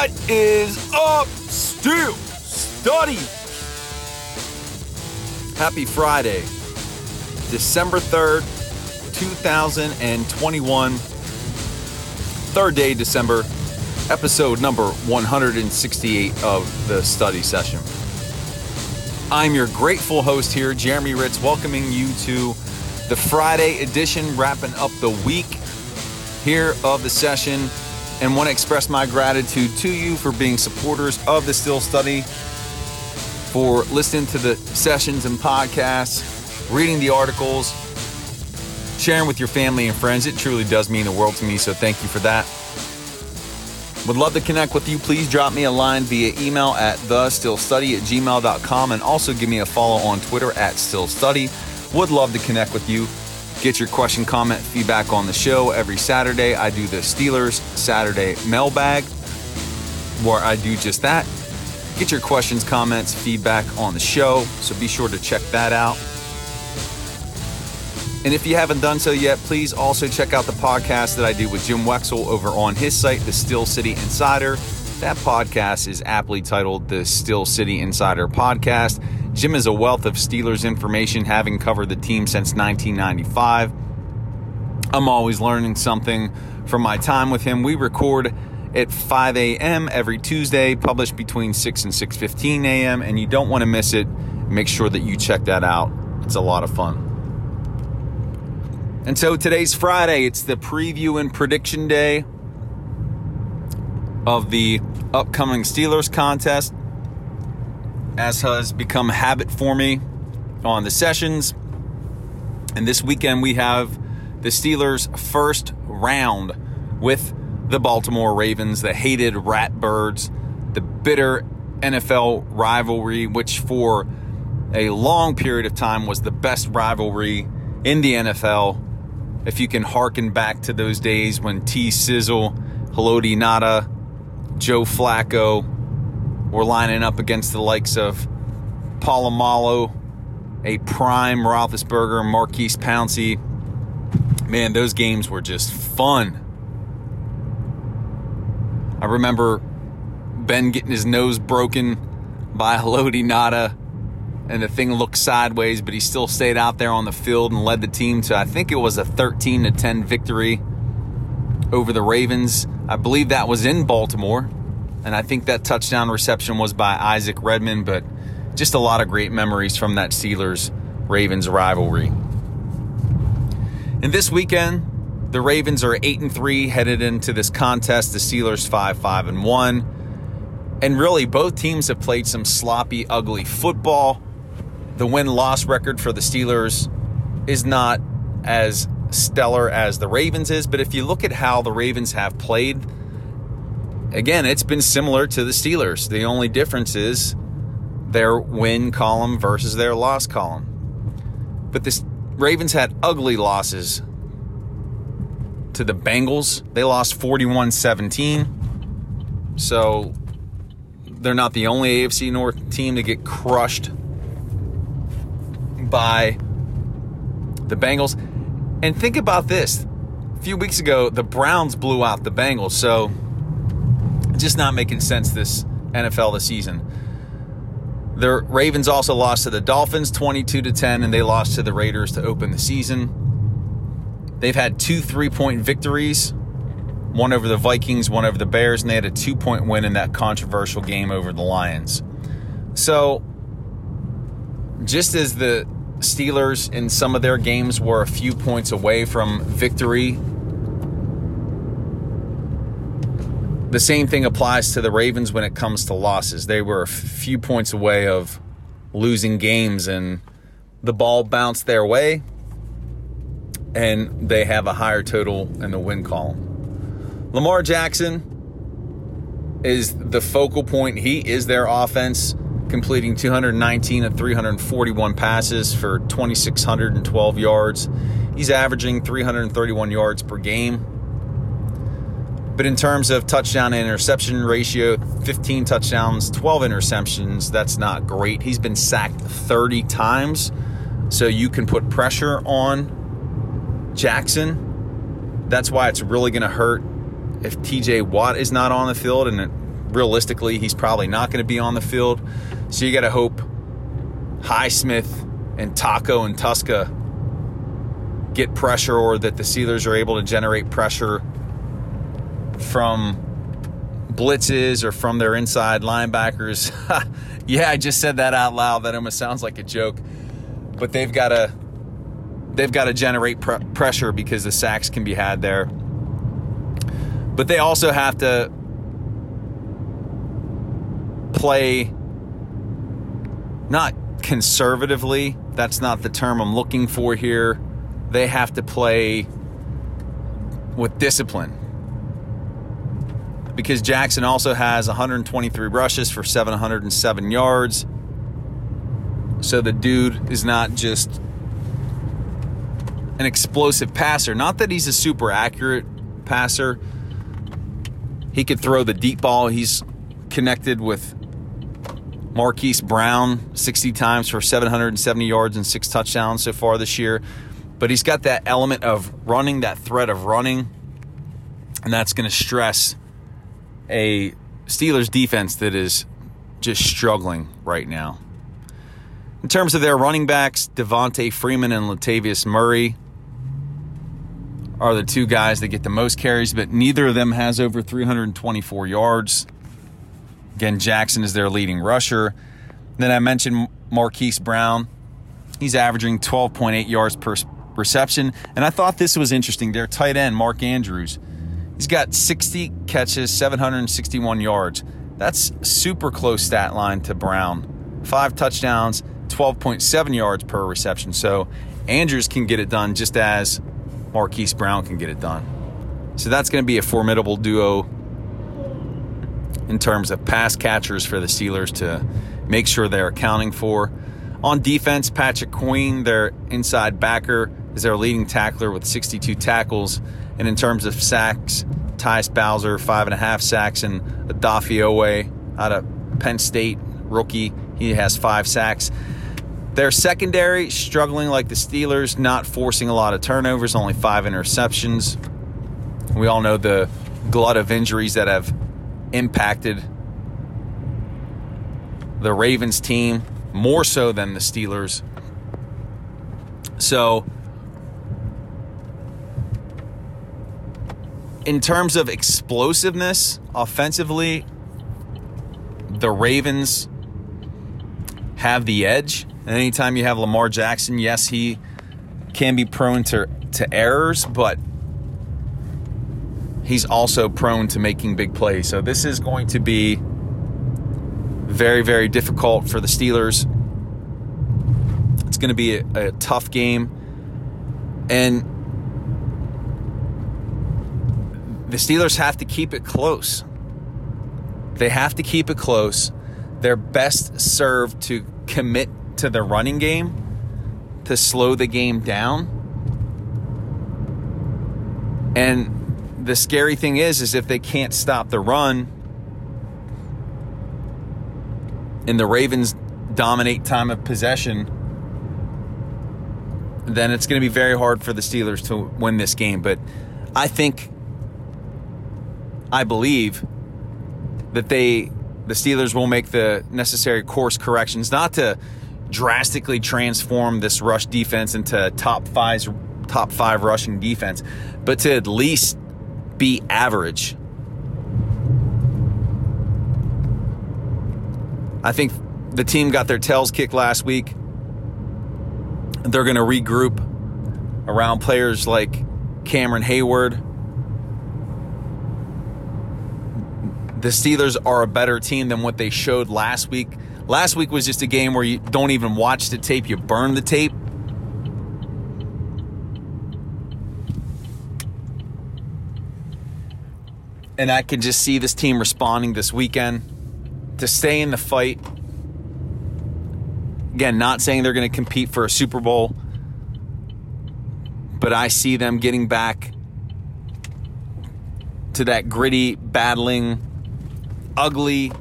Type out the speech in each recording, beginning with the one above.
What is up, Stu? Study? Happy Friday, December 3rd, 2021. Third day, December, episode number 168 of the study session. I'm your grateful host here, Jeremy Ritz, welcoming you to the Friday edition, wrapping up the week here of the session and want to express my gratitude to you for being supporters of the Steel Study, for listening to the sessions and podcasts, reading the articles, sharing with your family and friends. It truly does mean the world to me, so thank you for that. Would love to connect with you. Please drop me a line via email at thesteelstudy at gmail.com and also give me a follow on Twitter at steelstudy. Would love to connect with you. Get your question, comment, feedback on the show every Saturday. I do the Steelers Saturday mailbag where I do just that. Get your questions, comments, feedback on the show. So be sure to check that out. And if you haven't done so yet, please also check out the podcast that I do with Jim Wexell over on his site, The Steel City Insider. That podcast is aptly titled The Steel City Insider Podcast. Jim is a wealth of Steelers information, having covered the team since 1995. I'm always learning something from my time with him. We record at 5 a.m. every Tuesday, published between 6 and 6:15 a.m. and you don't want to miss it. Make sure that you check that out. It's a lot of fun. And so today's Friday, it's the preview and prediction day of the upcoming Steelers contest, as has become habit for me on the sessions. And this weekend, we have the Steelers' first round with the Baltimore Ravens, the hated Ratbirds, the bitter NFL rivalry, which for a long period of time was the best rivalry in the NFL. If you can harken back to those days when T Sizzle, Haloti Ngata, Joe Flacco were lining up against the likes of Polamalu, a prime Roethlisberger, Maurkice Pouncey. Man, those games were just fun. I remember Ben getting his nose broken by Haloti Ngata, and the thing looked sideways, but he still stayed out there on the field and led the team to I think it was a 13 to 10 victory over the Ravens. I believe that was in Baltimore, and I think that touchdown reception was by Isaac Redman, but just a lot of great memories from that Steelers Ravens rivalry. And this weekend, the Ravens are 8 and 3 headed into this contest, the Steelers 5 5 and 1. And really both teams have played some sloppy, ugly football. The win-loss record for the Steelers is not as stellar as the Ravens is, but if you look at how the Ravens have played, again, it's been similar to the Steelers. The only difference is their win column versus their loss column. But the Ravens had ugly losses to the Bengals. They lost 41 17. So they're not the only AFC North team to get crushed by the Bengals. And think about this. A few weeks ago, the Browns blew out the Bengals. So just not making sense this NFL this season. The Ravens also lost to the Dolphins 22 to 10 and they lost to the Raiders to open the season. They've had two three-point victories, one over the Vikings, one over the Bears, and they had a two-point win in that controversial game over the Lions. So, just as the Steelers in some of their games were a few points away from victory The same thing applies to the Ravens when it comes to losses. They were a few points away of losing games, and the ball bounced their way, and they have a higher total in the win column. Lamar Jackson is the focal point. He is their offense, completing 219 of 341 passes for 2,612 yards. He's averaging 331 yards per game. But in terms of touchdown and interception ratio, 15 touchdowns, 12 interceptions, that's not great. He's been sacked 30 times. So you can put pressure on Jackson. That's why it's really going to hurt if TJ Watt is not on the field. And realistically, he's probably not going to be on the field. So you got to hope Highsmith and Taco and Tuszka get pressure or that the Steelers are able to generate pressure from blitzes or from their inside linebackers. yeah, I just said that out loud. That almost sounds like a joke. But they've got to they've got to generate pr- pressure because the sacks can be had there. But they also have to play not conservatively. That's not the term I'm looking for here. They have to play with discipline. Because Jackson also has 123 rushes for 707 yards. So the dude is not just an explosive passer. Not that he's a super accurate passer. He could throw the deep ball. He's connected with Marquise Brown 60 times for 770 yards and six touchdowns so far this year. But he's got that element of running, that threat of running, and that's going to stress a Steelers defense that is just struggling right now. In terms of their running backs, Devonta Freeman and Latavius Murray are the two guys that get the most carries, but neither of them has over 324 yards. Again, Jackson is their leading rusher. Then I mentioned Marquise Brown. He's averaging 12.8 yards per reception. And I thought this was interesting. Their tight end, Mark Andrews, he's got 60 catches, 761 yards. That's super close stat line to Brown. Five touchdowns, 12.7 yards per reception. So Andrews can get it done just as Marquise Brown can get it done. So that's going to be a formidable duo in terms of pass catchers for the Steelers to make sure they're accounting for. On defense, Patrick Queen, their inside backer, is their leading tackler with 62 tackles. And in terms of sacks, Tyus Bowser, five and a half sacks, and Odafe Oweh out of Penn State, rookie, he has five sacks. Their secondary struggling like the Steelers, not forcing a lot of turnovers, only five interceptions. We all know the glut of injuries that have impacted the Ravens team more so than the Steelers. So, in terms of explosiveness offensively, the Ravens have the edge. And anytime you have Lamar Jackson, yes, he can be prone to, to errors, but he's also prone to making big plays. So this is going to be very, very difficult for the Steelers. It's going to be a, a tough game. And the Steelers have to keep it close. They have to keep it close. They're best served to commit to the running game to slow the game down. And the scary thing is is if they can't stop the run and the Ravens dominate time of possession, then it's going to be very hard for the Steelers to win this game. But I think, I believe that they, the Steelers will make the necessary course corrections, not to drastically transform this rush defense into top five, top five rushing defense, but to at least be average. I think the team got their tails kicked last week. They're going to regroup around players like Cameron Heyward. The Steelers are a better team than what they showed last week. Last week was just a game where you don't even watch the tape, you burn the tape. And I can just see this team responding this weekend to stay in the fight. Again, not saying they're going to compete for a Super Bowl, but I see them getting back to that gritty, battling, ugly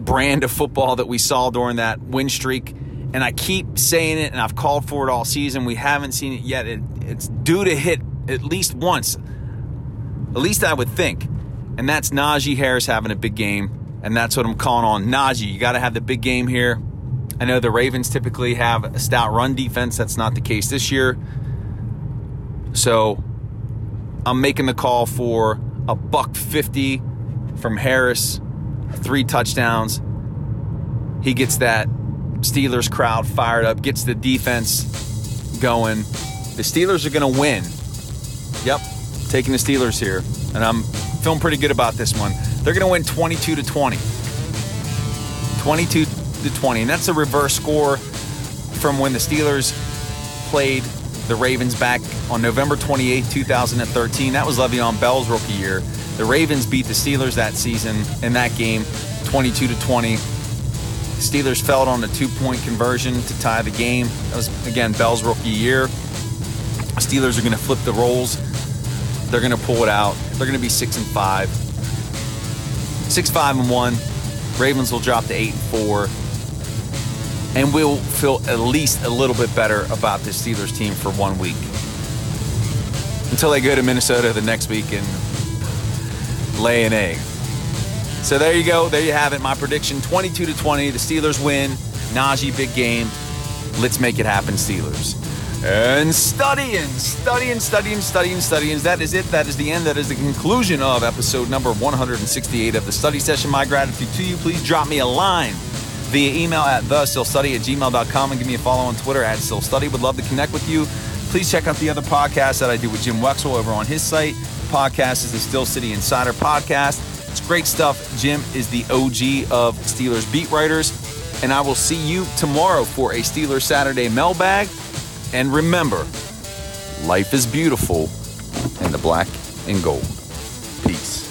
brand of football that we saw during that win streak. And I keep saying it, and I've called for it all season. We haven't seen it yet. It, it's due to hit at least once at least I would think. and that's Najee Harris having a big game, and that's what I'm calling on. Najee, you got to have the big game here. I know the Ravens typically have a stout run defense. That's not the case this year. So I'm making the call for a buck 50 from Harris, three touchdowns. He gets that Steelers crowd fired up, gets the defense going. The Steelers are going to win. Yep, taking the Steelers here. And I'm feeling pretty good about this one. They're going to win 22 to 20. 22 to 20. And that's a reverse score from when the Steelers played the Ravens back on November 28, 2013. That was Le'Veon Bell's rookie year. The Ravens beat the Steelers that season in that game 22 to 20. Steelers fell on a two-point conversion to tie the game. That was again Bell's rookie year. Steelers are going to flip the roles. They're going to pull it out. They're going to be six and five. Six, five, and one. Ravens will drop to eight and four. And we'll feel at least a little bit better about this Steelers team for one week. Until they go to Minnesota the next week and lay an egg. So there you go. There you have it. My prediction 22 to 20. The Steelers win. Najee, big game. Let's make it happen, Steelers. And studying, studying, studying, studying, studying. That is it. That is the end. That is the conclusion of episode number 168 of the study session. My gratitude to you. Please drop me a line via email at thesteelstudy at gmail.com and give me a follow on Twitter at steelstudy. Would love to connect with you. Please check out the other podcasts that I do with Jim Wexell over on his site. Podcast is the Steel City Insider Podcast. It's great stuff. Jim is the OG of Steelers beat writers. And I will see you tomorrow for a Steelers Saturday mailbag. And remember, life is beautiful in the black and gold. Peace.